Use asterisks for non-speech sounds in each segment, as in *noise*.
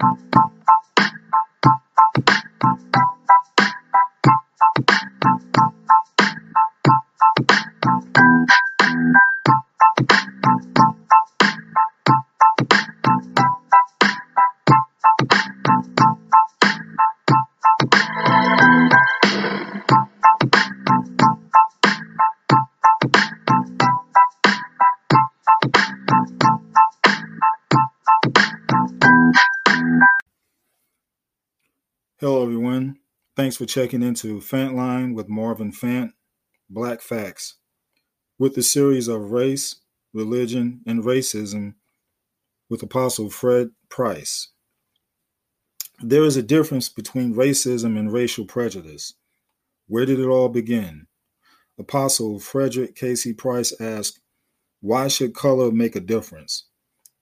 Hello, checking into Fantline with Marvin Fant, Black Facts, with the series of Race, Religion, and Racism with Apostle Fred Price. There is a difference between racism and racial prejudice. Where did it all begin? Apostle Frederick Casey Price asked, Why should color make a difference?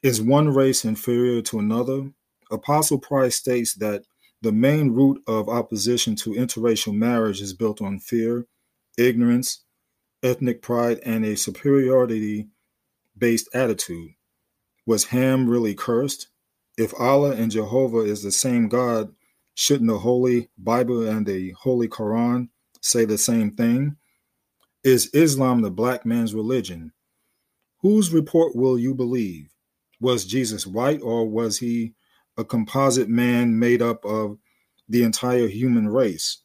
Is one race inferior to another? Apostle Price states that the main root of opposition to interracial marriage is built on fear, ignorance, ethnic pride, and a superiority based attitude. Was Ham really cursed? If Allah and Jehovah is the same God, shouldn't the Holy Bible and the Holy Quran say the same thing? Is Islam the black man's religion? Whose report will you believe? Was Jesus white or was he a composite man made up of the entire human race.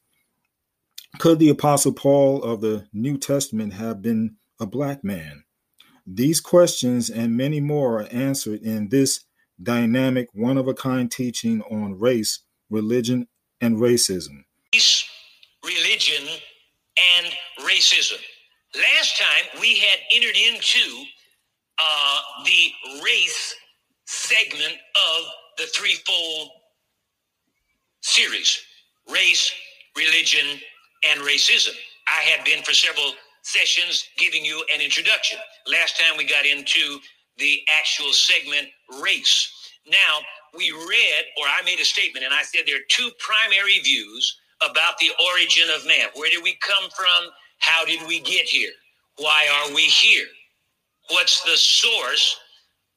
Could the Apostle Paul of the New Testament have been a black man? These questions and many more are answered in this dynamic, one of a kind teaching on race, religion, and racism. Race, religion, and racism. Last time we had entered into uh, the race segment of the threefold series race, religion, and racism. I have been for several sessions giving you an introduction. Last time we got into the actual segment race. Now, we read, or I made a statement, and I said there are two primary views about the origin of man. Where did we come from? How did we get here? Why are we here? What's the source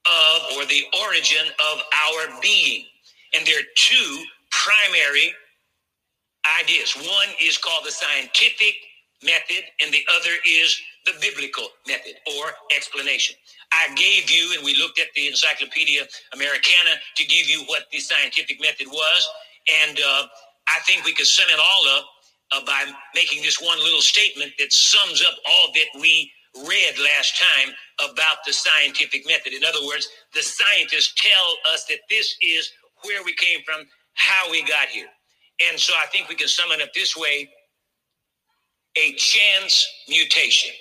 of or the origin of our being. And there are two primary ideas. One is called the scientific method, and the other is the biblical method or explanation. I gave you, and we looked at the Encyclopedia Americana to give you what the scientific method was. And uh, I think we could sum it all up uh, by making this one little statement that sums up all that we read last time about the scientific method. In other words, the scientists tell us that this is where we came from, how we got here. And so I think we can sum it up this way a chance mutation.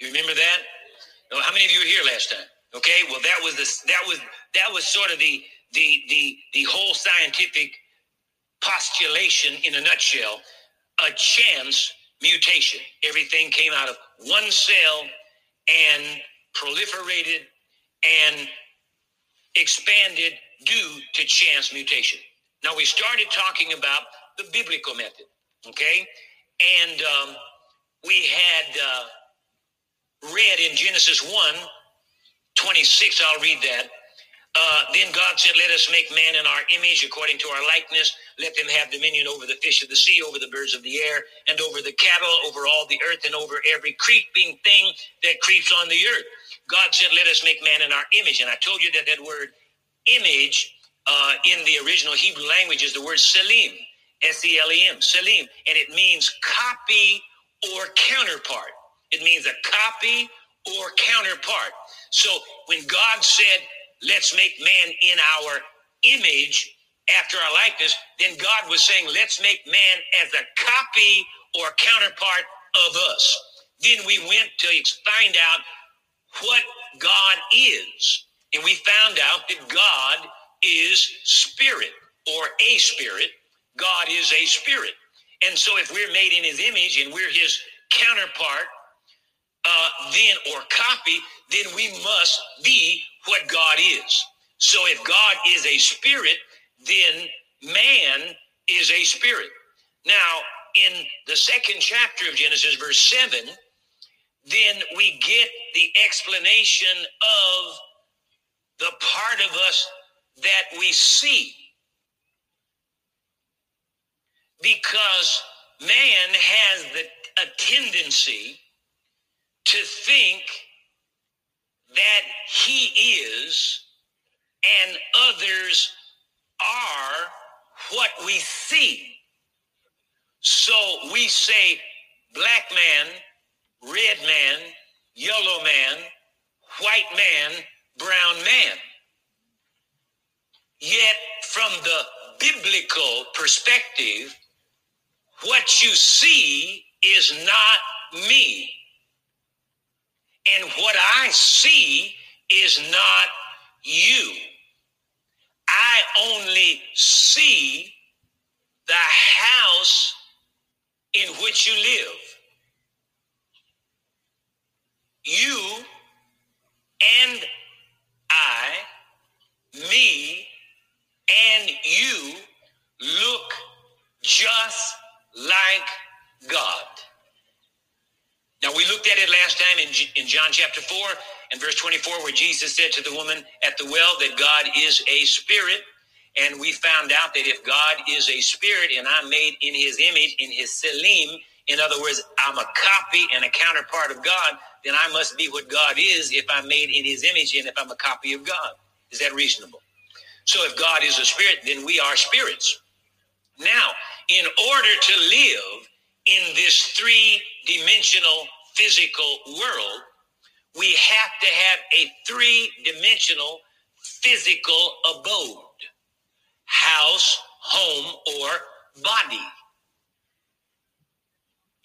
You remember that? How many of you were here last time? Okay, well that was the that was that was sort of the the the the whole scientific postulation in a nutshell. A chance mutation. Everything came out of one cell and proliferated and expanded due to chance mutation. Now, we started talking about the biblical method, okay? And um, we had uh, read in Genesis 1 26, I'll read that. Uh, then God said, Let us make man in our image according to our likeness. Let them have dominion over the fish of the sea, over the birds of the air, and over the cattle, over all the earth, and over every creeping thing that creeps on the earth. God said, Let us make man in our image. And I told you that that word image uh, in the original Hebrew language is the word selem, S E L E M, selem. And it means copy or counterpart. It means a copy or counterpart. So when God said, let's make man in our image after our likeness, then God was saying, let's make man as a copy or counterpart of us. Then we went to find out what God is. And we found out that God is spirit or a spirit. God is a spirit. And so if we're made in his image and we're his counterpart, uh, then or copy, then we must be what God is. So if God is a spirit, then man is a spirit. Now, in the second chapter of Genesis, verse 7, then we get the explanation of the part of us that we see. Because man has the, a tendency to think that he is and others are what we see. So we say black man, red man, yellow man, white man, brown man. Yet, from the biblical perspective, what you see is not me. And what I see is not you. I only see the house in which you live. You and I, me and you look just like God. Now, we looked at it last time in, in John chapter 4 and verse 24, where Jesus said to the woman at the well that God is a spirit. And we found out that if God is a spirit and I'm made in his image, in his selem, in other words, I'm a copy and a counterpart of God, then I must be what God is if I'm made in his image and if I'm a copy of God. Is that reasonable? So if God is a spirit, then we are spirits. Now, in order to live in this three dimensional physical world, we have to have a three dimensional physical abode house, home, or body.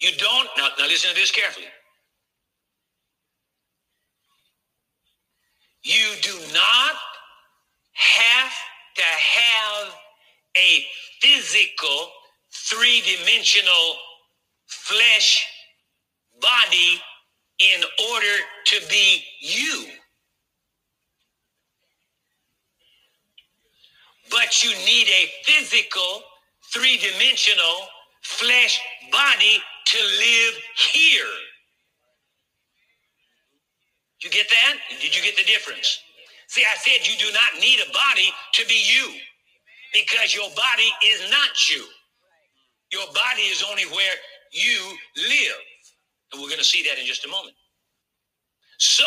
You don't, now, now listen to this carefully. You do not have to have a physical, three dimensional flesh body in order to be you. But you need a physical, three dimensional flesh body to live here. You get that? Did you get the difference? See, I said you do not need a body to be you because your body is not you. Your body is only where you live. And we're going to see that in just a moment. So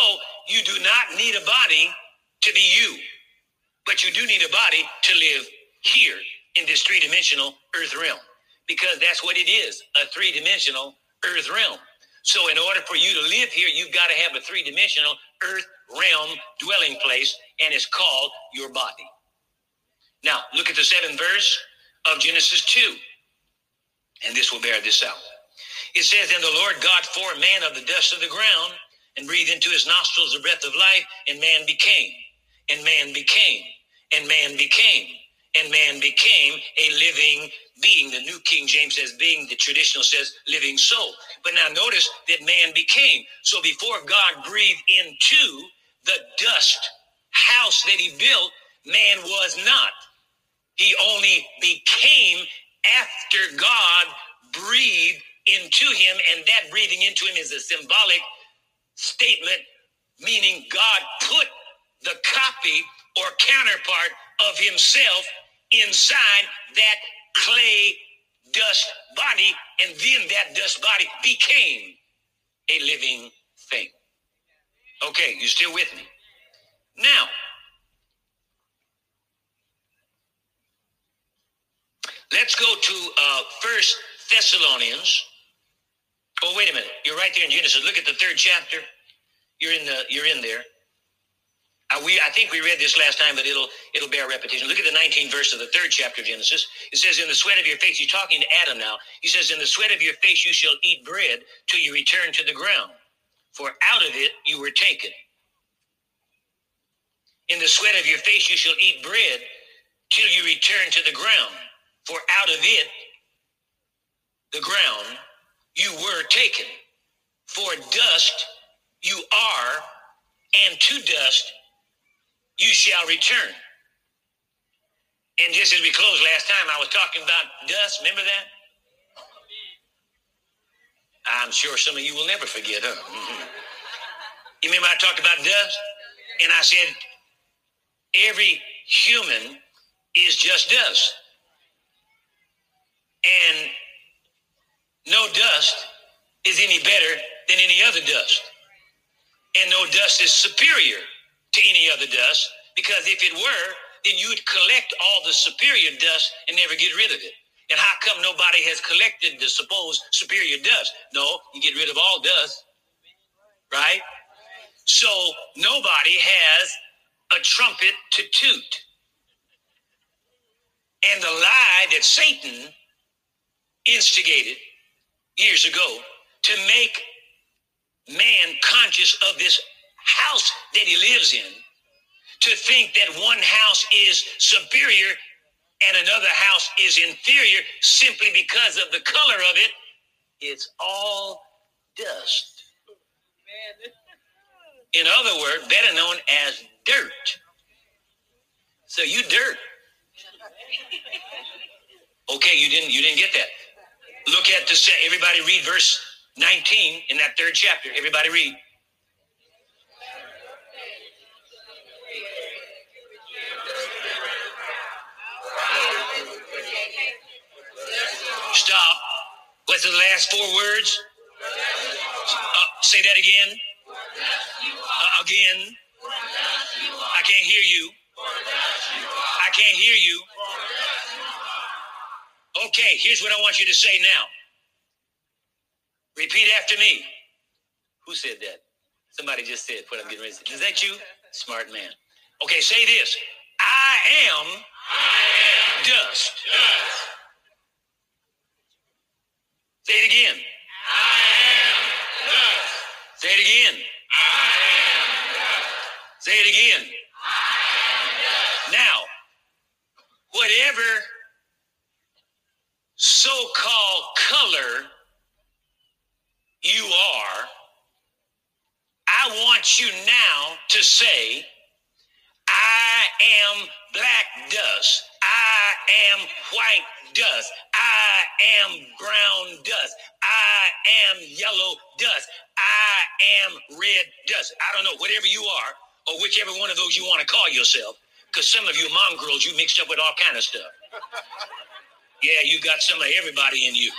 you do not need a body to be you, but you do need a body to live here in this three dimensional earth realm because that's what it is a three dimensional earth realm. So, in order for you to live here, you've got to have a three dimensional earth realm dwelling place, and it's called your body. Now, look at the seventh verse of Genesis 2, and this will bear this out. It says, And the Lord God formed man of the dust of the ground and breathed into his nostrils the breath of life, and man became, and man became, and man became, and man became a living being. The New King James says being, the traditional says living soul. But now notice that man became. So before God breathed into the dust house that he built, man was not. He only became after God breathed into him, and that breathing into him is a symbolic statement, meaning God put the copy or counterpart of himself inside that clay dust body, and then that dust body became a living thing. Okay, you still with me? Now, let's go to uh, First Thessalonians Oh, wait a minute. You're right there in Genesis. Look at the third chapter. You're in the. You're in there. Uh, we, I think we read this last time, but it'll it'll bear repetition. Look at the 19th verse of the third chapter of Genesis. It says, "In the sweat of your face." He's talking to Adam now. He says, "In the sweat of your face you shall eat bread till you return to the ground, for out of it you were taken." In the sweat of your face you shall eat bread till you return to the ground, for out of it, the ground, you were taken. For dust you are, and to dust you shall return. And just as we closed last time, I was talking about dust. Remember that? I'm sure some of you will never forget, huh? *laughs* You remember I talked about dust? And I said, every human is just dust. And no dust is any better than any other dust. And no dust is superior to any other dust because if it were, then you would collect all the superior dust and never get rid of it. And how come nobody has collected the supposed superior dust? No, you get rid of all dust, right? So nobody has a trumpet to toot. And the lie that Satan instigated years ago to make man conscious of this house that he lives in, to think that one house is superior and another house is inferior simply because of the color of it, it's all dust. In other words, better known as dirt. So you dirt. Okay, you didn't you didn't get that. Look at the set. Everybody read verse 19 in that third chapter. Everybody read. Stop. What's the last four words? Uh, say that again. Uh, again. I can't hear you. I can't hear you. Okay, here's what I want you to say now. Repeat after me. Who said that? Somebody just said what I'm getting ready to say. Is that you? Smart man. Okay, say this. I am, I am dust. dust. Say it again. I am dust. Say it again. I am dust. Say it again. I am dust. Now, whatever so called color you are, I want you now to say, I am black dust. I am white dust. I am brown dust. I am yellow dust. I am red dust. I don't know, whatever you are, or whichever one of those you want to call yourself, because some of you mongrels, you mixed up with all kind of stuff. Yeah, you got some of everybody in you.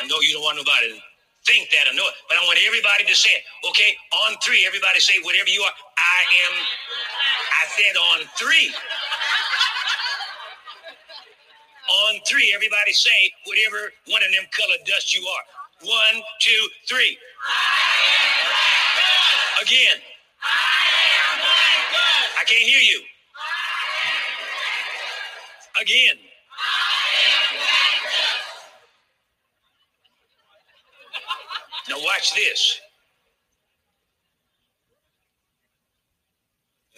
I know you don't want nobody to think that or know it, but I want everybody to say it. Okay, on three, everybody say whatever you are. I am. I said on three. On three, everybody say whatever one of them colored dust you are. One, two, three. I am black Again. I am black. I can't hear you. Again. Now, watch this.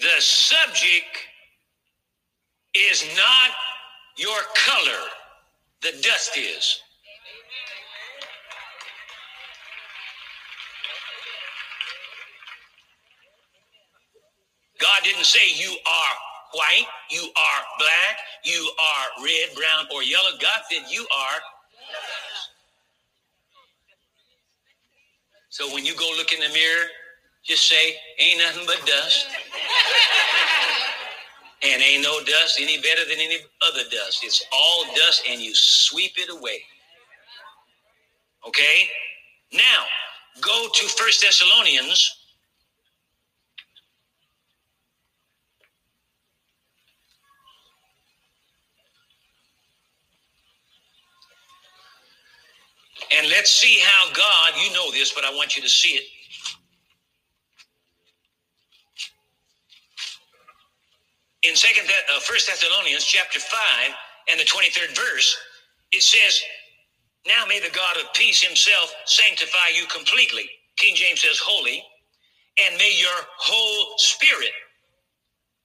The subject is not your color, the dust is. God didn't say you are white, you are black, you are red, brown, or yellow. God said you are. So when you go look in the mirror, just say, ain't nothing but dust. and ain't no dust any better than any other dust. It's all dust and you sweep it away. Okay? Now, go to First Thessalonians And let's see how God, you know this, but I want you to see it. In Second, uh, First Thessalonians chapter five and the twenty third verse, it says, "Now may the God of peace Himself sanctify you completely." King James says, "Holy," and may your whole spirit,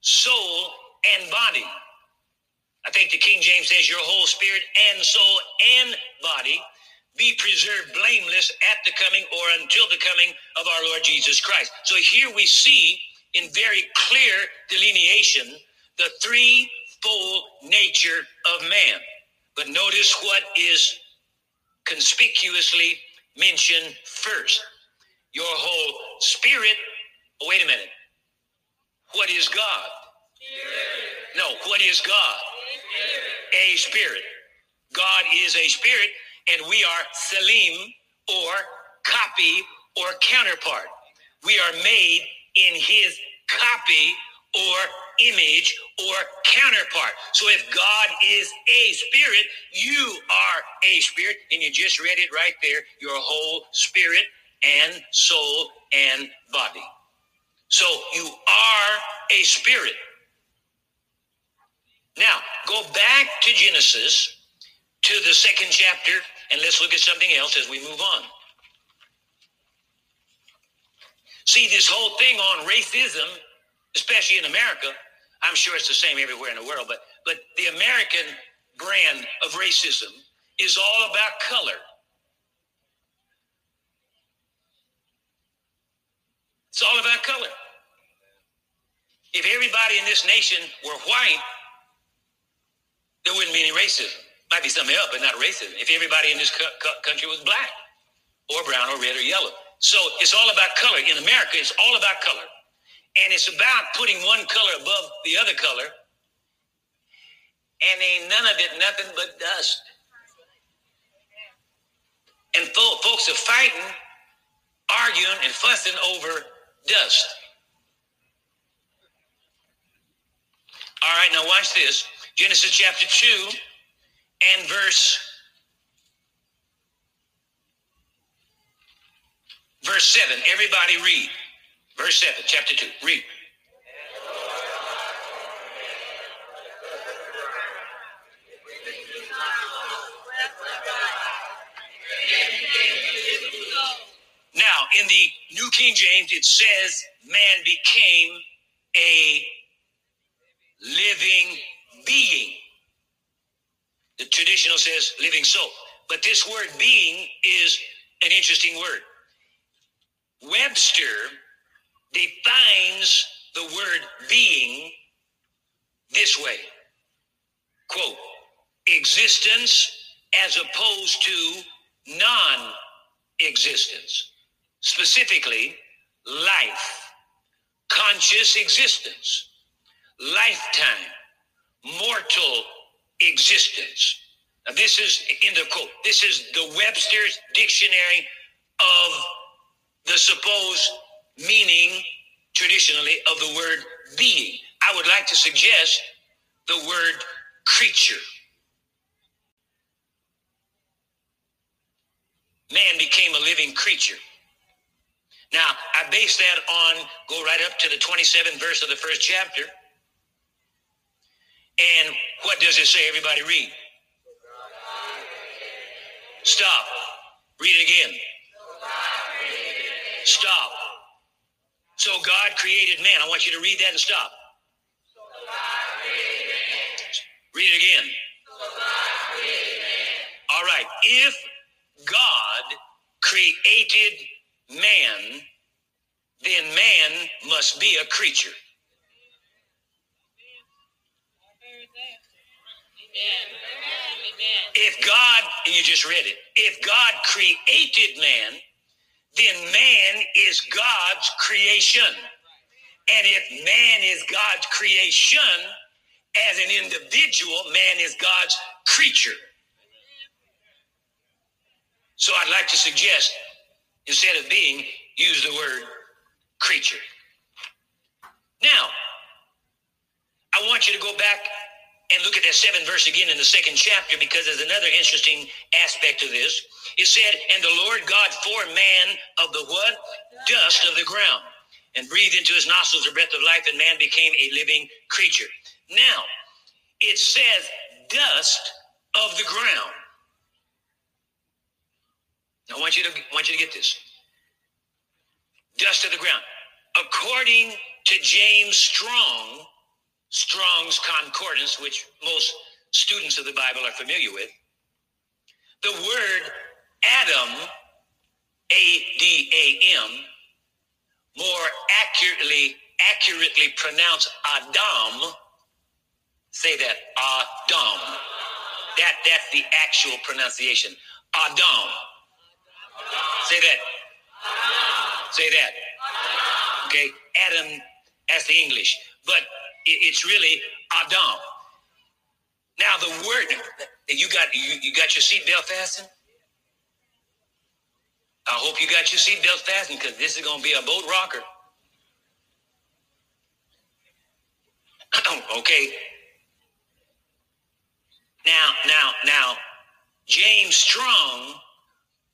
soul, and body. I think the King James says your whole spirit and soul and body be preserved blameless at the coming or until the coming of our Lord Jesus Christ. So here we see in very clear delineation the threefold nature of man. But notice what is conspicuously mentioned first. Your whole spirit. Oh, wait a minute. What is God? Spirit. No, what is God? Spirit. A spirit. God is a spirit, and we are Selem or copy or counterpart. We are made in his copy or image or counterpart. So if God is a spirit, you are a spirit, and you just read it right there your whole spirit and soul and body. So you are a spirit. Now, go back to Genesis to the second chapter, and let's look at something else as we move on. See, this whole thing on racism, especially in America, I'm sure it's the same everywhere in the world, but but the American brand of racism is all about color. It's all about color. If everybody in this nation were white, there wouldn't be any racism. Might be something else, but not racism. If everybody in this country was black or brown or red or yellow. So it's all about color. In America, it's all about color. And it's about putting one color above the other color. And ain't none of it nothing but dust. And folks are fighting, arguing, and fussing over dust. All right, now watch this. Genesis chapter 2 and verse verse 7. Everybody read. Verse 7, chapter 2. Read. Now, in the New King James, it says man became a living being. The traditional says living soul. But this word being is an interesting word. Webster defines the word being this way. Quote, existence as opposed to non existence, specifically, life, conscious existence, lifetime, mortal existence. Now, this is in the quote, this is the Webster's dictionary of the supposed meaning traditionally of the word being. I would like to suggest the word creature. Man became a living creature. Now, I base that on, go right up to the 27th verse of the first chapter. And what does it say? Everybody read. Stop. Read it again. Stop. So God created man. I want you to read that and stop. read it again. All right. If God created man, then man must be a creature. If God, you just read it, if God created man, then man is God's creation. And if man is God's creation, as an individual, man is God's creature. So I'd like to suggest, instead of being, use the word creature. Now, I want you to go back and look at that seventh verse again in the second chapter because there's another interesting aspect of this. It said, And the Lord God formed man of the what? Dust of the ground, and breathed into his nostrils the breath of life, and man became a living creature. Now, it says dust of the ground. I want you to want you to get this. Dust of the ground. According to James Strong, Strong's Concordance, which most students of the Bible are familiar with, the word Adam, A D A M, more accurately accurately pronounced Adam. Say that Adam. That that's the actual pronunciation. Adam. Say that. Say that. Okay, Adam. That's the English, but it's really Adam. Now, the word, You got you, you got your seatbelt fastened? I hope you got your seatbelt fastened because this is gonna be a boat rocker. *clears throat* okay. Now, now, now, James Strong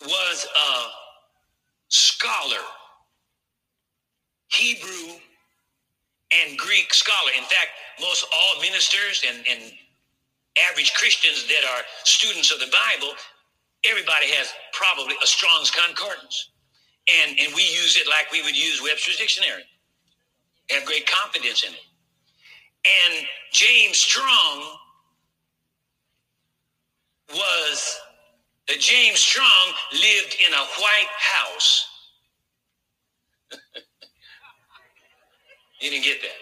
was a scholar, Hebrew and Greek scholar. In fact, most all ministers and, and average Christians that are students of the Bible, everybody has probably a Strong's Concordance. And, and we use it like we would use Webster's Dictionary. Have great confidence in it. And James Strong was uh, James Strong lived in a white house. You didn't get that.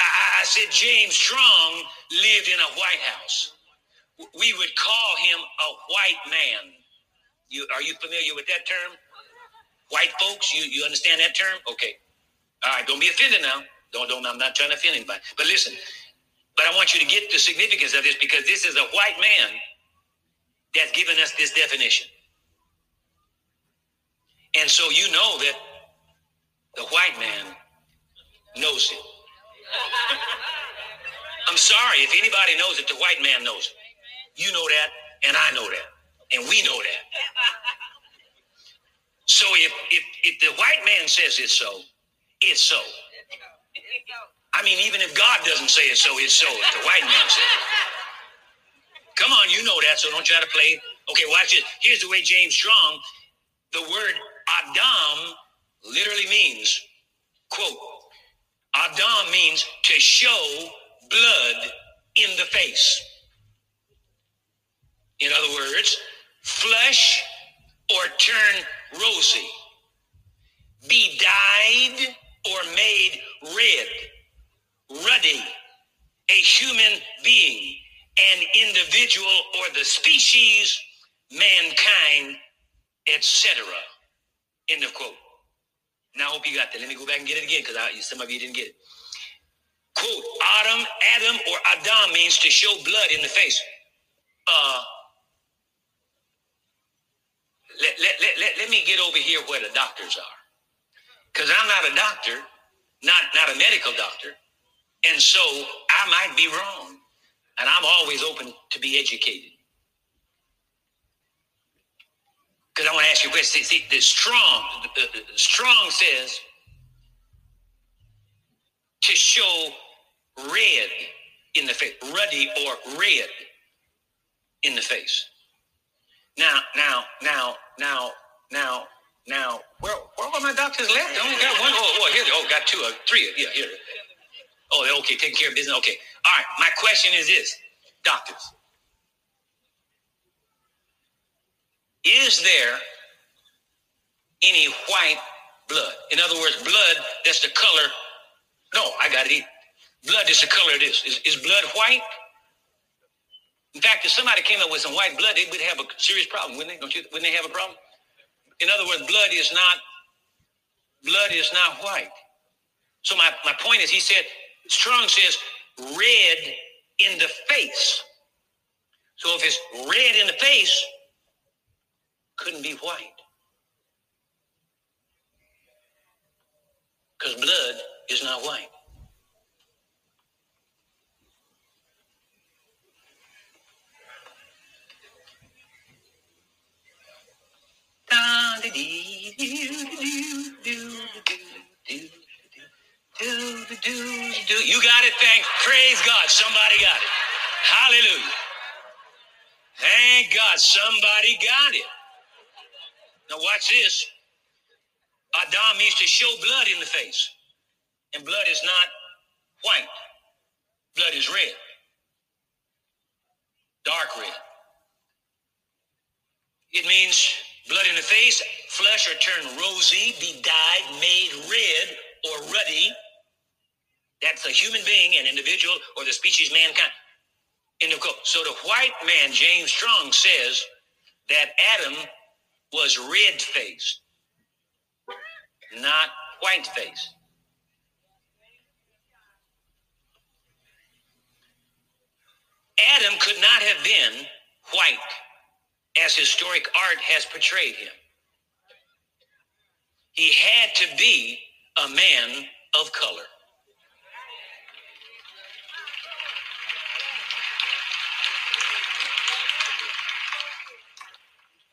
I, I said James Strong lived in a white house. We would call him a white man. You are you familiar with that term? White folks, you, you understand that term? Okay. All right, don't be offended now. Don't don't I'm not trying to offend anybody. But listen, but I want you to get the significance of this because this is a white man that's given us this definition. And so you know that the white man knows it. I'm sorry if anybody knows it, the white man knows it. You know that, and I know that, and we know that. So if if if the white man says it's so, it's so. I mean, even if God doesn't say it so, it's so. If the white man says it. Come on, you know that, so don't try to play. Okay, watch it. Here's the way James Strong, the word Adam literally means, quote, Adam means to show blood in the face. In other words, flush or turn rosy, be dyed or made red, ruddy, a human being, an individual or the species, mankind, etc. End of quote. Now I hope you got that. Let me go back and get it again because some of you didn't get it. Quote, Adam, Adam or Adam means to show blood in the face. Uh, let, let, let, let, let me get over here where the doctors are. Because I'm not a doctor, not, not a medical doctor. And so I might be wrong. And I'm always open to be educated. Because I want to ask you a question. See, the strong, the, the strong says to show red in the face, ruddy or red in the face. Now, now, now, now, now, now, where, where are my doctors left? I only got one. Oh, oh, here, oh, got two, uh, three. Yeah, here. Oh, okay, taking care of business. Okay. All right. My question is this, doctors. Is there any white blood? In other words, blood that's the color. No, I got it. Blood is the color of this. Is, is blood white? In fact, if somebody came up with some white blood, they would have a serious problem, wouldn't they? Don't you? Wouldn't they have a problem? In other words, blood is not blood is not white. So my, my point is, he said, Strong says red in the face. So if it's red in the face, couldn't be white. Because blood is not white. You got it, thank praise God. Somebody got it. Hallelujah. Thank God somebody got it. Watch this. Adam means to show blood in the face. And blood is not white. Blood is red. Dark red. It means blood in the face, flesh or turn rosy, be dyed, made red or ruddy. That's a human being, an individual, or the species mankind. In the quote. So the white man, James Strong, says that Adam was red faced, not white faced. Adam could not have been white as historic art has portrayed him. He had to be a man of color.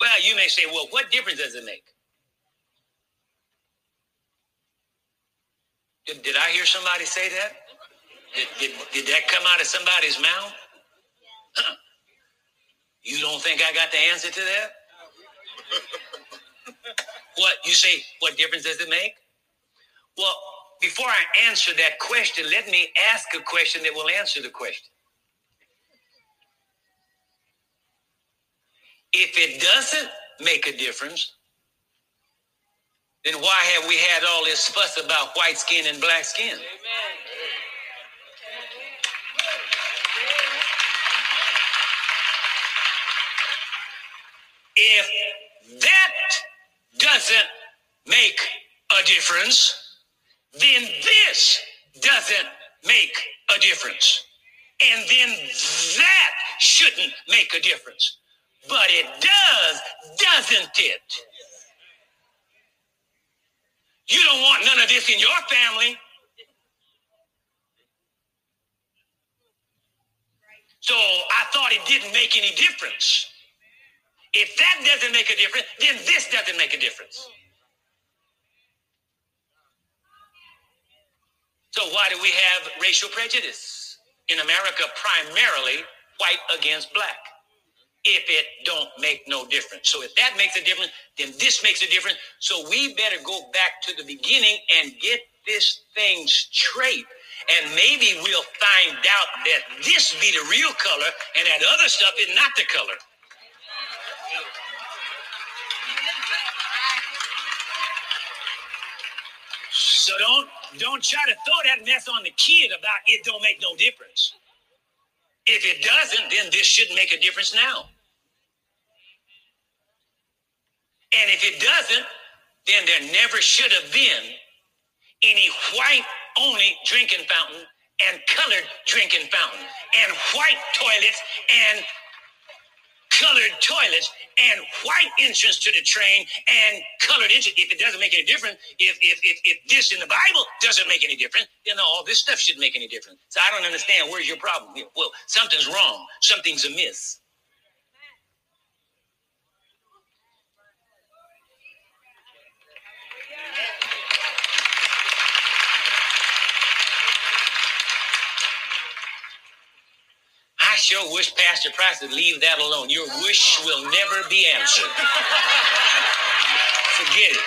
Well, you may say, well, what difference does it make? Did, did I hear somebody say that? Did, did, did that come out of somebody's mouth? Huh. *clears throat* You don't think I got the answer to that? *laughs* what you say, what difference does it make? Well, before I answer that question, let me ask a question that will answer the question. If it doesn't make a difference, then why have we had all this fuss about white skin and black skin? If that doesn't make a difference, then this doesn't make a difference. And then that shouldn't make a difference. But it does, doesn't it? You don't want none of this in your family. So I thought it didn't make any difference. If that doesn't make a difference, then this doesn't make a difference. So why do we have racial prejudice in America primarily white against black? If it don't make no difference. So if that makes a difference, then this makes a difference. So we better go back to the beginning and get this thing straight. And maybe we'll find out that this be the real color and that other stuff is not the color. So don't don't try to throw that mess on the kid about it don't make no difference. If it doesn't, then this should make a difference now. And if it doesn't, then there never should have been any white only drinking fountain and colored drinking fountain and white toilets and colored toilets and white entrance to the train and colored entrance. If it doesn't make any difference, if, if, if, if this in the Bible doesn't make any difference, then all this stuff shouldn't make any difference. So I don't understand where's your problem here. Well, something's wrong. Something's amiss. Sure wish Pastor Price would leave that alone. Your wish will never be answered. Forget it.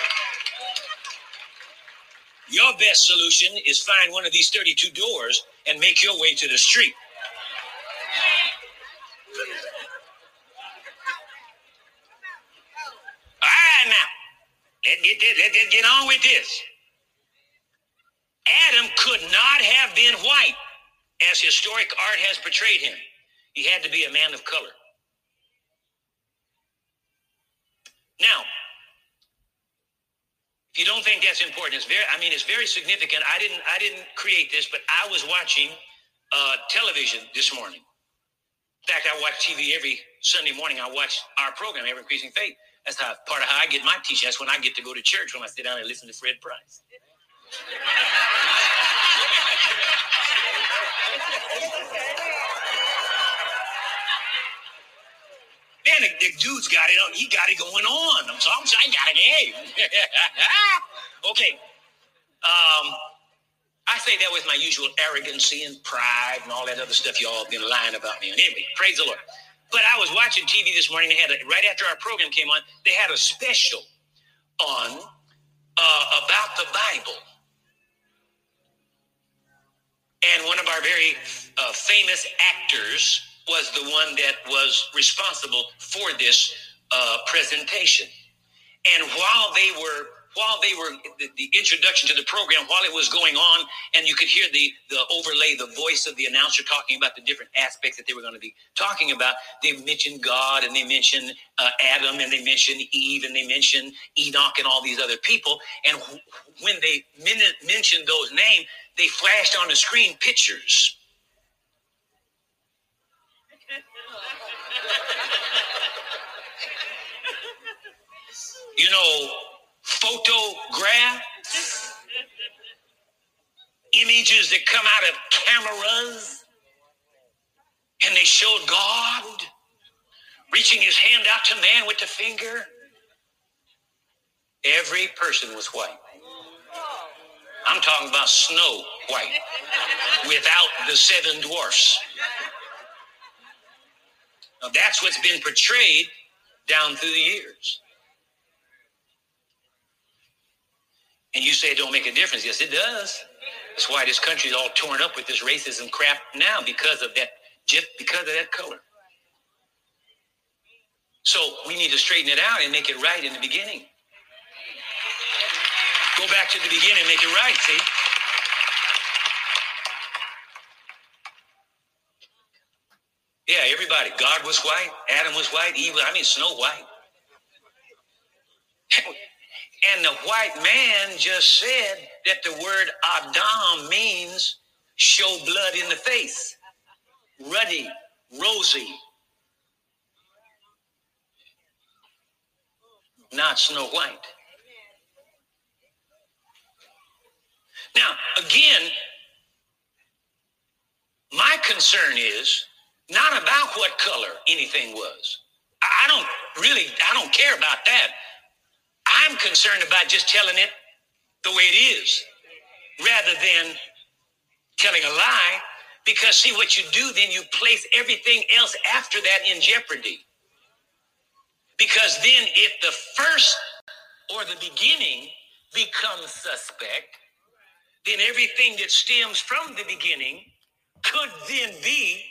Your best solution is find one of these 32 doors and make your way to the street. All right, now, let's get, this, let's get on with this. Adam could not have been white as historic art has portrayed him. He had to be a man of color. Now, if you don't think that's important, it's very I mean it's very significant. I didn't I didn't create this, but I was watching uh, television this morning. In fact, I watch TV every Sunday morning. I watch our program, Ever Increasing Faith. That's how part of how I get my teaching. That's when I get to go to church when I sit down and listen to Fred Price. *laughs* Man, the, the, dude's got it on. He got it going on. I'm sorry. I got it. Hey. *laughs* okay. Um, I say that with my usual arrogancy and pride and all that other stuff y'all been lying about me. Anyway, praise the Lord. But I was watching TV this morning. They had a, right after our program came on, they had a special on uh, about the Bible. And one of our very uh, famous actors was the one that was responsible for this uh, presentation. And while they were while they were the, the, introduction to the program, while it was going on, and you could hear the the overlay, the voice of the announcer talking about the different aspects that they were going to be talking about. They mentioned God, and they mentioned uh, Adam, and they mentioned Eve, and they mentioned Enoch, and all these other people. And when they men- mentioned those names, they flashed on the screen pictures You know, photograph images that come out of cameras and they showed God reaching his hand out to man with the finger. Every person was white. I'm talking about snow white without the seven dwarfs. That's what's been portrayed down through the years. And you say it don't make a difference. Yes, it does. That's why this country is all torn up with this racism crap now because of that, just because of that color. So we need to straighten it out and make it right in the beginning. Go back to the beginning, make it right, see? Yeah, everybody. God was white, Adam was white, Eve, I mean, Snow White. And the white man just said that the word Adam means show blood in the face, ruddy, rosy, not Snow White. Now, again, my concern is not about what color anything was. I don't really, I don't care about that. I'm concerned about just telling it the way it is rather than telling a lie. Because, see, what you do, then you place everything else after that in jeopardy. Because then, if the first or the beginning becomes suspect, then everything that stems from the beginning could then be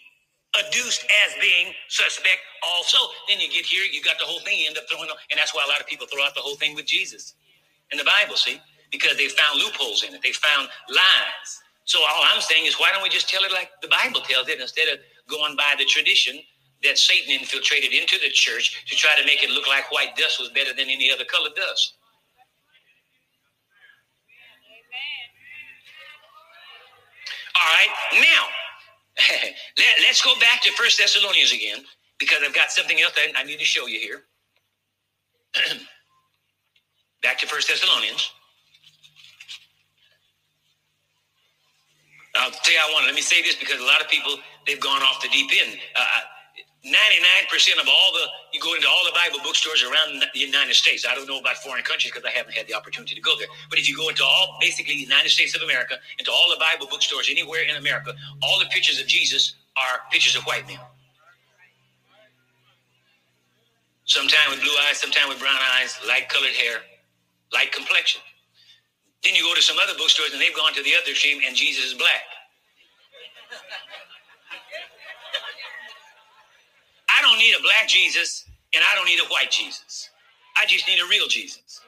adduced as being suspect also. Then you get here, you got the whole thing, you end up throwing, and that's why a lot of people throw out the whole thing with Jesus in the Bible, see? Because they found loopholes in it, they found lies. So all I'm saying is, why don't we just tell it like the Bible tells it instead of going by the tradition that Satan infiltrated into the church to try to make it look like white dust was better than any other color dust? All right, now *laughs* Let, us go back to First Thessalonians again because I've got something else that I need to show you here. *clears throat* back to First Thessalonians. I'll tell you, I want. Let me say this because a lot of people they've gone off the deep end. Uh, 99% of all the, you go into all the Bible bookstores around the United States. I don't know about foreign countries because I haven't had the opportunity to go there. But if you go into all, basically, the United States of America, into all the Bible bookstores anywhere in America, all the pictures of Jesus are pictures of white men. Sometimes with blue eyes, sometimes with brown eyes, light colored hair, light complexion. Then you go to some other bookstores and they've gone to the other extreme and Jesus is black. I don't need a black Jesus and I don't need a white Jesus. I just need a real Jesus.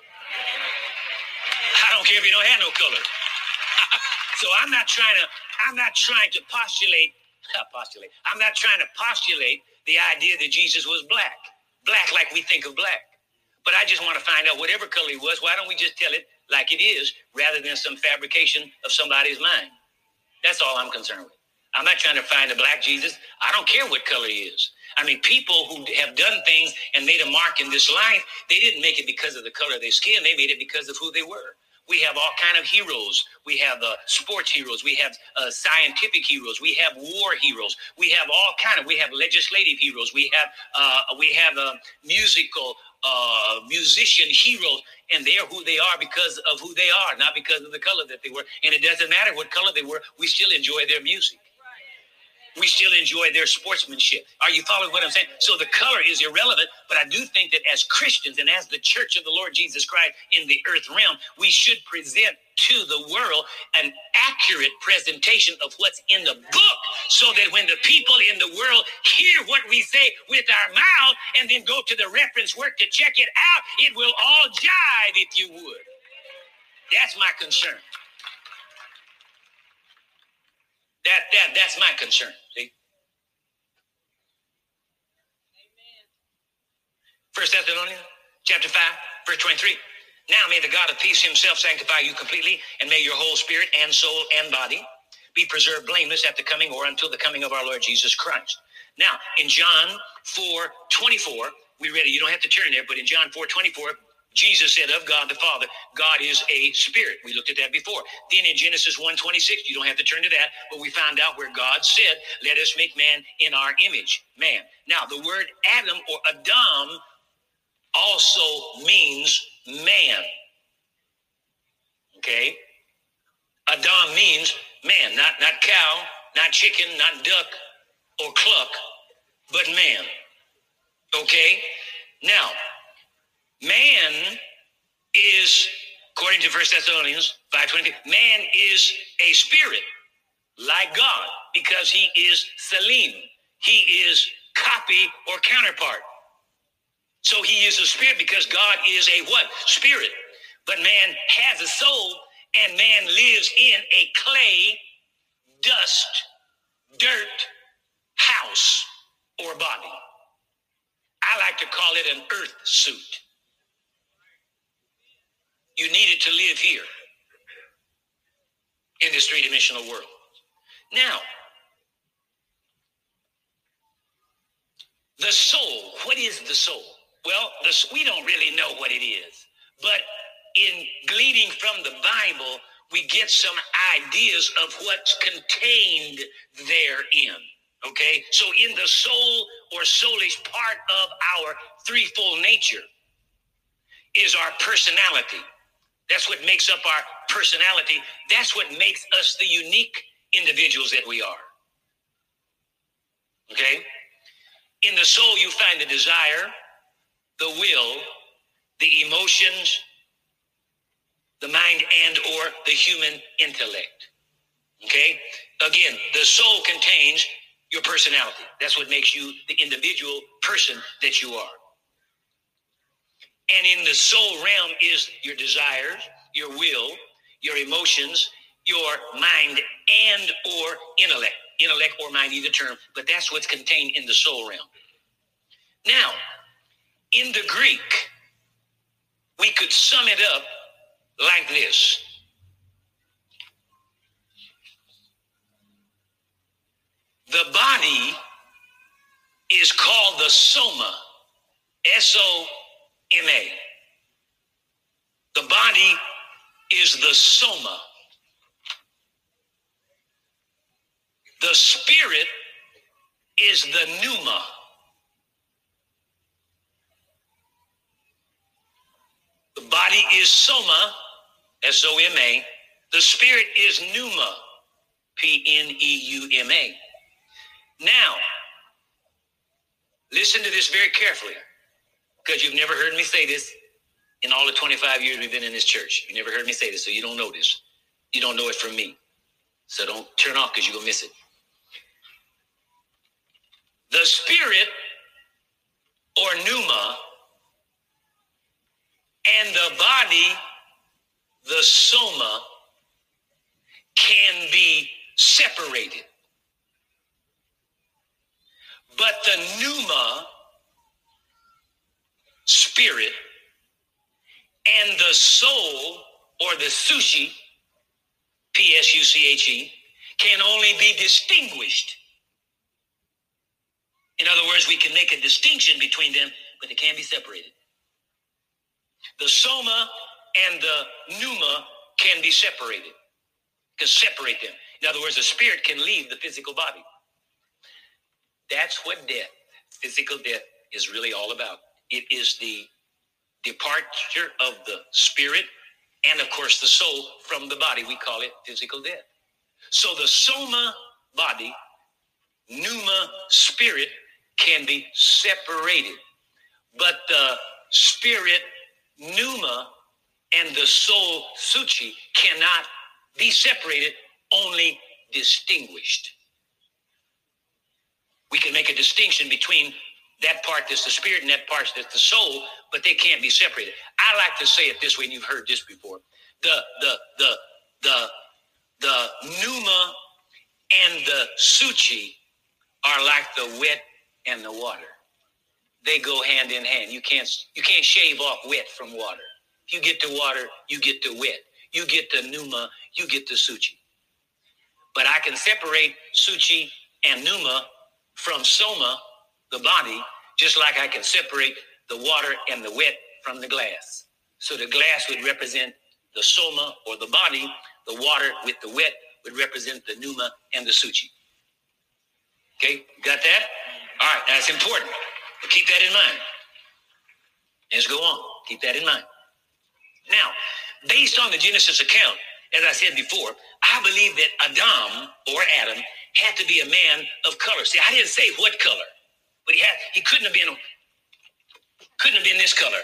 I don't care if you don't have no color. *laughs* so I'm not trying to, I'm not trying to postulate, *laughs* postulate. I'm not trying to postulate the idea that Jesus was black. Black like we think of black. But I just want to find out whatever color he was, why don't we just tell it like it is rather than some fabrication of somebody's mind? That's all I'm concerned with. I'm not trying to find a black Jesus. I don't care what color he is. I mean, people who have done things and made a mark in this life, they didn't make it because of the color of their skin. They made it because of who they were. We have all kind of heroes. We have uh, sports heroes. We have uh, scientific heroes. We have war heroes. We have all kind of. We have legislative heroes. We have uh, we have uh, musical uh, musician heroes, and they are who they are because of who they are, not because of the color that they were. And it doesn't matter what color they were. We still enjoy their music we still enjoy their sportsmanship. Are you following what I'm saying? So the color is irrelevant, but I do think that as Christians and as the church of the Lord Jesus Christ in the earth realm, we should present to the world an accurate presentation of what's in the book so that when the people in the world hear what we say with our mouth and then go to the reference work to check it out, it will all jive if you would. That's my concern. That, that, that's my concern. See? First Thessalonians chapter 5, verse 23. Now may the God of peace himself sanctify you completely, and may your whole spirit and soul and body be preserved blameless at the coming or until the coming of our Lord Jesus Christ. Now, in John 4 24, we read it. You don't have to turn there, but in John 4 24, Jesus said of God the Father, God is a spirit. We looked at that before. Then in Genesis 1:26, you don't have to turn to that, but we found out where God said, "Let us make man in our image." Man. Now, the word Adam or Adam also means man. Okay? Adam means man, not not cow, not chicken, not duck or cluck, but man. Okay? Now, Man is, according to First Thessalonians 5.20, man is a spirit like God because he is Selem. He is copy or counterpart. So he is a spirit because God is a what? Spirit. But man has a soul and man lives in a clay, dust, dirt house or body. I like to call it an earth suit. You needed to live here in this three dimensional world. Now, the soul, what is the soul? Well, the, we don't really know what it is, but in gleaning from the Bible, we get some ideas of what's contained therein. Okay, so in the soul or soulish part of our threefold nature is our personality. That's what makes up our personality. That's what makes us the unique individuals that we are. Okay? In the soul, you find the desire, the will, the emotions, the mind and or the human intellect. Okay? Again, the soul contains your personality. That's what makes you the individual person that you are. And in the soul realm is your desires, your will, your emotions, your mind and or intellect. Intellect or mind, either term, but that's what's contained in the soul realm. Now, in the Greek, we could sum it up like this. The body is called the soma, S O MA. The body is the soma. The spirit is the pneuma. The body is soma, S O M A. The spirit is pneuma, P N E U M A. Now, listen to this very carefully because you've never heard me say this in all the 25 years we've been in this church. You never heard me say this, so you don't know this. You don't know it from me. So don't turn off because you're going to miss it. The spirit or pneuma and the body, the soma, can be separated. But the pneuma spirit and the soul or the suchi, P S U C H E, can only be distinguished. In other words, we can make a distinction between them, but they can't be separated. The soma and the pneuma can be separated, can separate them. In other words, the spirit can leave the physical body. That's what death, physical death, is really all about. It is the departure of the spirit and, of course, the soul from the body. We call it physical death. So the soma body, pneuma spirit can be separated, but the spirit pneuma and the soul suchi cannot be separated, only distinguished. We can make a distinction between that part that's the spirit and that part that's the soul, but they can't be separated. I like to say it this way, and you've heard this before. The the the the the pneuma and the suchi are like the wet and the water. They go hand in hand. You can't you can't shave off wet from water. You get the water, you get the wet. You get the pneuma, you get the suchi. But I can separate suchi and pneuma from soma the body, just like I can separate the water and the wet from the glass. So the glass would represent the soma or the body, the water with the wet would represent the pneuma and the suchi. Okay, got that? All right, that's important. But keep that in mind. Let's go on. Keep that in mind. Now, based on the Genesis account, as I said before, I believe that Adam or Adam had to be a man of color. See, I didn't say what color, but he had he couldn't have been couldn't have been this color.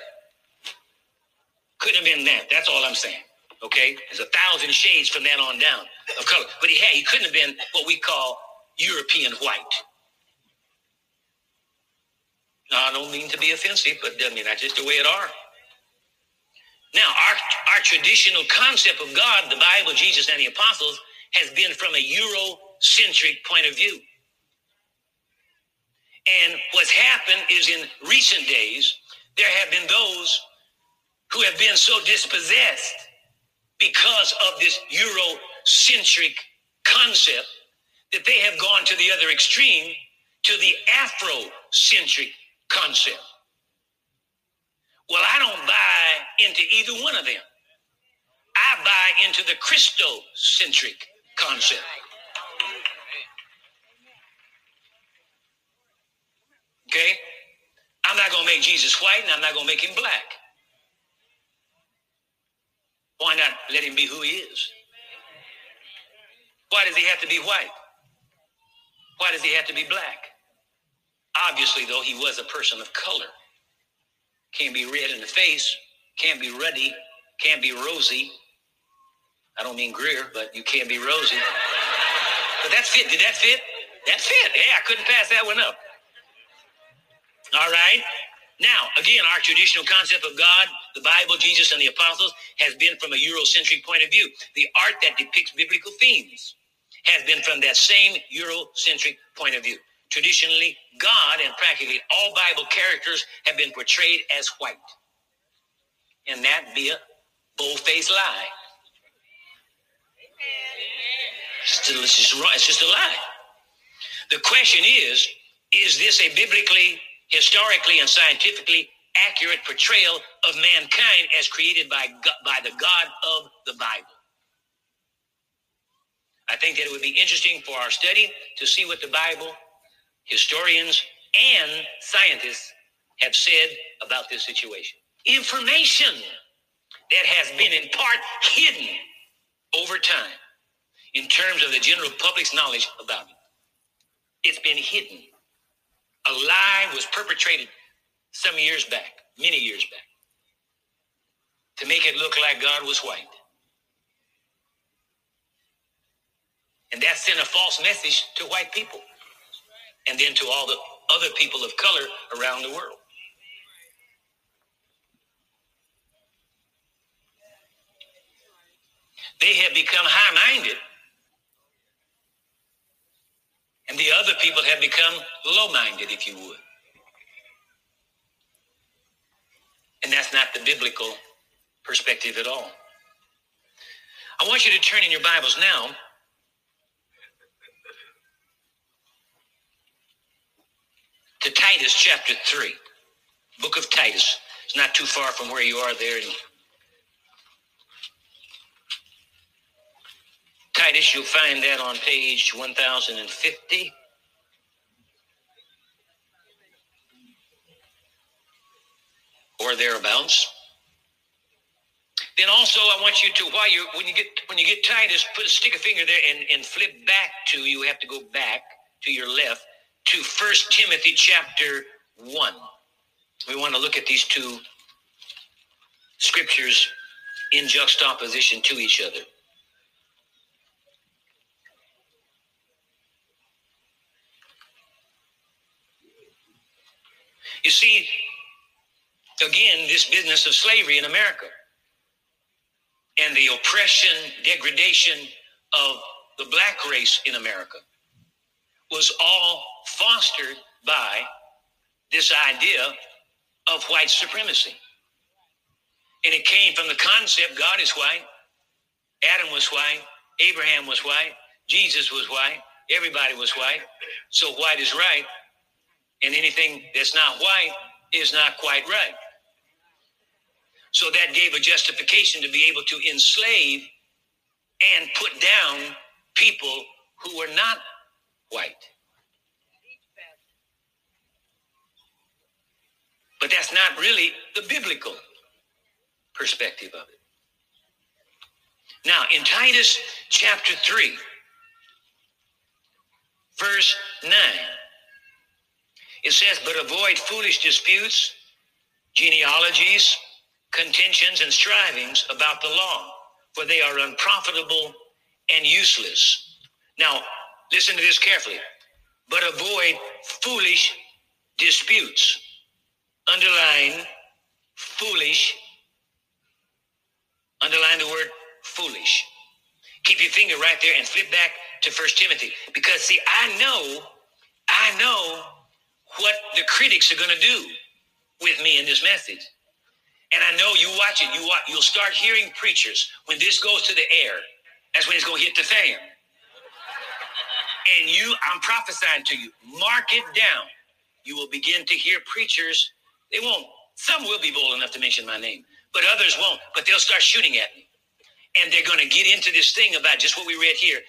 Couldn't have been that. That's all I'm saying. Okay? There's a thousand shades from that on down of color. But he had he couldn't have been what we call European white. Now, I don't mean to be offensive, but I mean that's just the way it are. Now, our, our traditional concept of God, the Bible, Jesus, and the apostles, has been from a Eurocentric point of view. And what's happened is in recent days, there have been those who have been so dispossessed because of this Eurocentric concept that they have gone to the other extreme to the Afrocentric concept. Well, I don't buy into either one of them. I buy into the Christocentric concept. Okay? I'm not going to make Jesus white and I'm not going to make him black. Why not let him be who he is? Why does he have to be white? Why does he have to be black? Obviously, though, he was a person of color. Can't be red in the face, can't be ruddy, can't be rosy. I don't mean Grier, but you can't be rosy. But that fit. Did that fit? That fit. Hey, I couldn't pass that one up. All right. Now, again, our traditional concept of God, the Bible, Jesus, and the apostles has been from a Eurocentric point of view. The art that depicts biblical themes has been from that same Eurocentric point of view. Traditionally, God and practically all Bible characters have been portrayed as white. And that be a bold-faced lie. It's just, it's just a lie. The question is, is this a biblically historically and scientifically accurate portrayal of mankind as created by, by the God of the Bible. I think that it would be interesting for our study to see what the Bible, historians, and scientists have said about this situation. Information that has been in part hidden over time in terms of the general public's knowledge about it. It's been hidden a lie was perpetrated some years back, many years back, to make it look like God was white. And that sent a false message to white people and then to all the other people of color around the world. They have become high minded and the other people have become low minded, if you would. And that's not the biblical perspective at all. I want you to turn in your Bibles now to Titus chapter 3, book of Titus. It's not too far from where you are there in Titus, you'll find that on page 1050. Or thereabouts. Then also I want you to while you when you get when you get Titus, put a stick a finger there and, and flip back to you have to go back to your left to First Timothy chapter one. We want to look at these two scriptures in juxtaposition to each other. You see, again, this business of slavery in America and the oppression, degradation of the black race in America was all fostered by this idea of white supremacy. And it came from the concept God is white, Adam was white, Abraham was white, Jesus was white, everybody was white. So white is right and anything that's not white is not quite right. So that gave a justification to be able to enslave and put down people who were not white. But that's not really the biblical perspective of it. Now, in Titus chapter 3, verse 9, it says, But avoid foolish disputes, genealogies, contentions, and strivings about the law, for they are unprofitable and useless. Now, listen to this carefully. But avoid foolish disputes. Underline foolish. Underline the word foolish. Keep your finger right there and flip back to First Timothy. Because see, I know, I know what the critics are going to do with me in this message. And I know you watch it, you watch, you'll start hearing preachers when this goes to the air. That's when it's going to hit the fan. And you, I'm prophesying to you, mark it down. You will begin to hear preachers. They won't. Some will be bold enough to mention my name, but others won't. But they'll start shooting at me. And they're going to get into this thing about just what we read here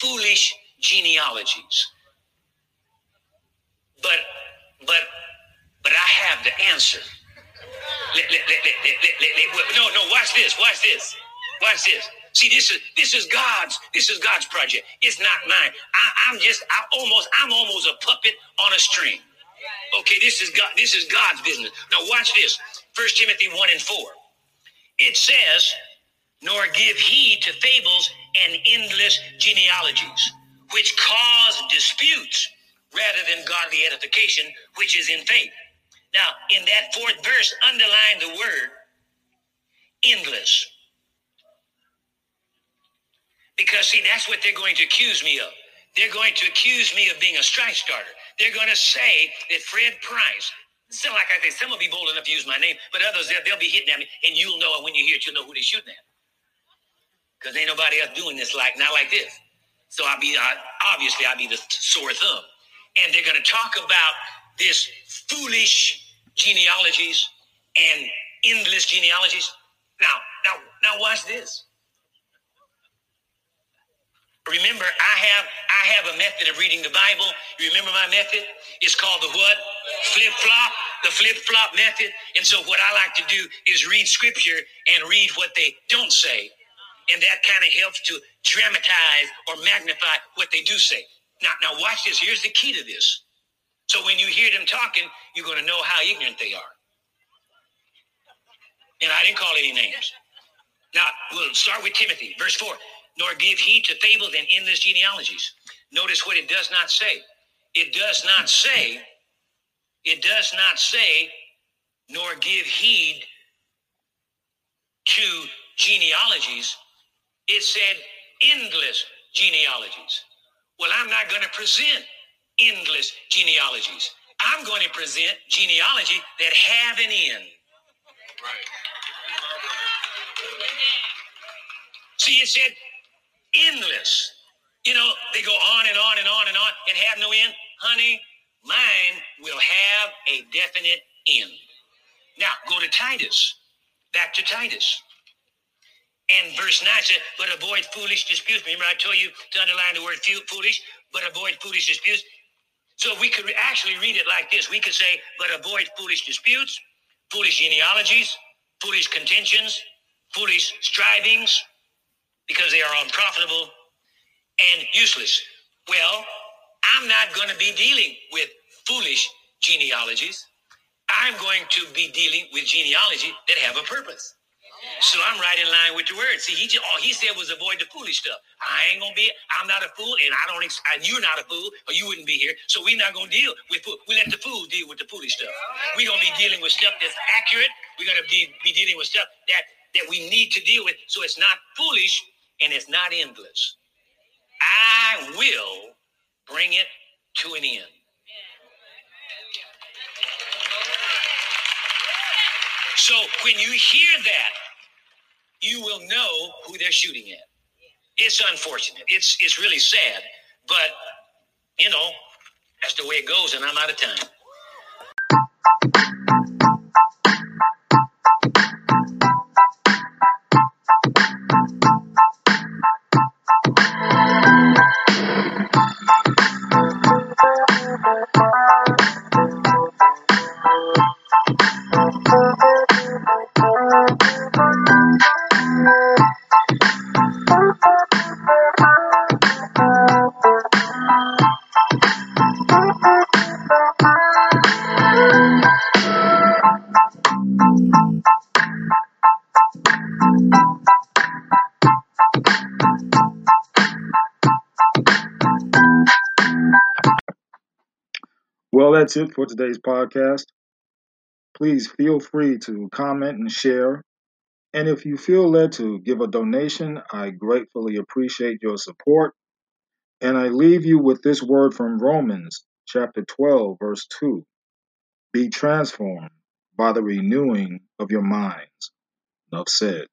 foolish genealogies. But, but, but I have the answer. Let, let, let, no, no, watch this, watch this, watch this. See, this is this is God's this is God's project. It's not mine. I, am just I almost I'm almost a puppet on a string. Okay, this is God. This is God's business. Now watch this. First Timothy one and four. It says, "Nor give heed to fables and endless genealogies, which cause disputes rather than godly edification, which is in faith." Now, in that fourth verse, underline the word endless. Because, see, that's what they're going to accuse me of. They're going to accuse me of being a strike starter. They're going to say that Fred Price, so like I say, some will be bold enough to use my name, but others, they'll, they'll be hitting at me, and you'll know it when you hear it, you'll know who they're shooting at. Because ain't nobody else doing this like, not like this. So I'll be, I, obviously, I'll be the sore thumb. And they're going to talk about this foolish genealogies and endless genealogies. Now, now, now watch this. Remember, I have I have a method of reading the Bible. You remember my method? It's called the what? Flip flop. The flip flop method. And so what I like to do is read scripture and read what they don't say. And that kind of helps to dramatize or magnify what they do say. Now, now watch this. Here's the key to this. So when you hear them talking, you're going to know how ignorant they are. And I didn't call any names. Now, we'll start with Timothy, verse 4 nor give heed to fables and endless genealogies. Notice what it does not say. It does not say, it does not say, nor give heed to genealogies. It said endless genealogies. Well, I'm not going to present endless genealogies. I'm going to present genealogy that have an end. Right. See, it said endless. You know, they go on and on and on and on and have no end. Honey, mine will have a definite end. Now, go to Titus. Back to Titus. And verse 9 said, But avoid foolish disputes. Remember, I told you to underline the word foolish, but avoid foolish disputes. So we could actually read it like this we could say, But avoid foolish disputes, foolish genealogies, foolish contentions, foolish strivings, because they are unprofitable and useless. Well, I'm not going to be dealing with foolish genealogies. I'm going to be dealing with genealogy that have a purpose. So I'm right in line with the word. See, he just, all he said was avoid the foolish stuff. I ain't gonna be. I'm not a fool, and I don't. And you're not a fool, or you wouldn't be here. So we're not gonna deal with. Fool. We let the fool deal with the foolish stuff. We're gonna be dealing with stuff that's accurate. We're gonna be, be dealing with stuff that that we need to deal with. So it's not foolish and it's not endless. I will bring it to an end. So when you hear that, you will know who they're shooting at. It's unfortunate. It's it's really sad, but you know, that's the way it goes, and I'm out of time. That's it for today's podcast. Please feel free to comment and share. And if you feel led to give a donation, I gratefully appreciate your support. And I leave you with this word from Romans chapter 12, verse 2 Be transformed by the renewing of your minds. Enough said.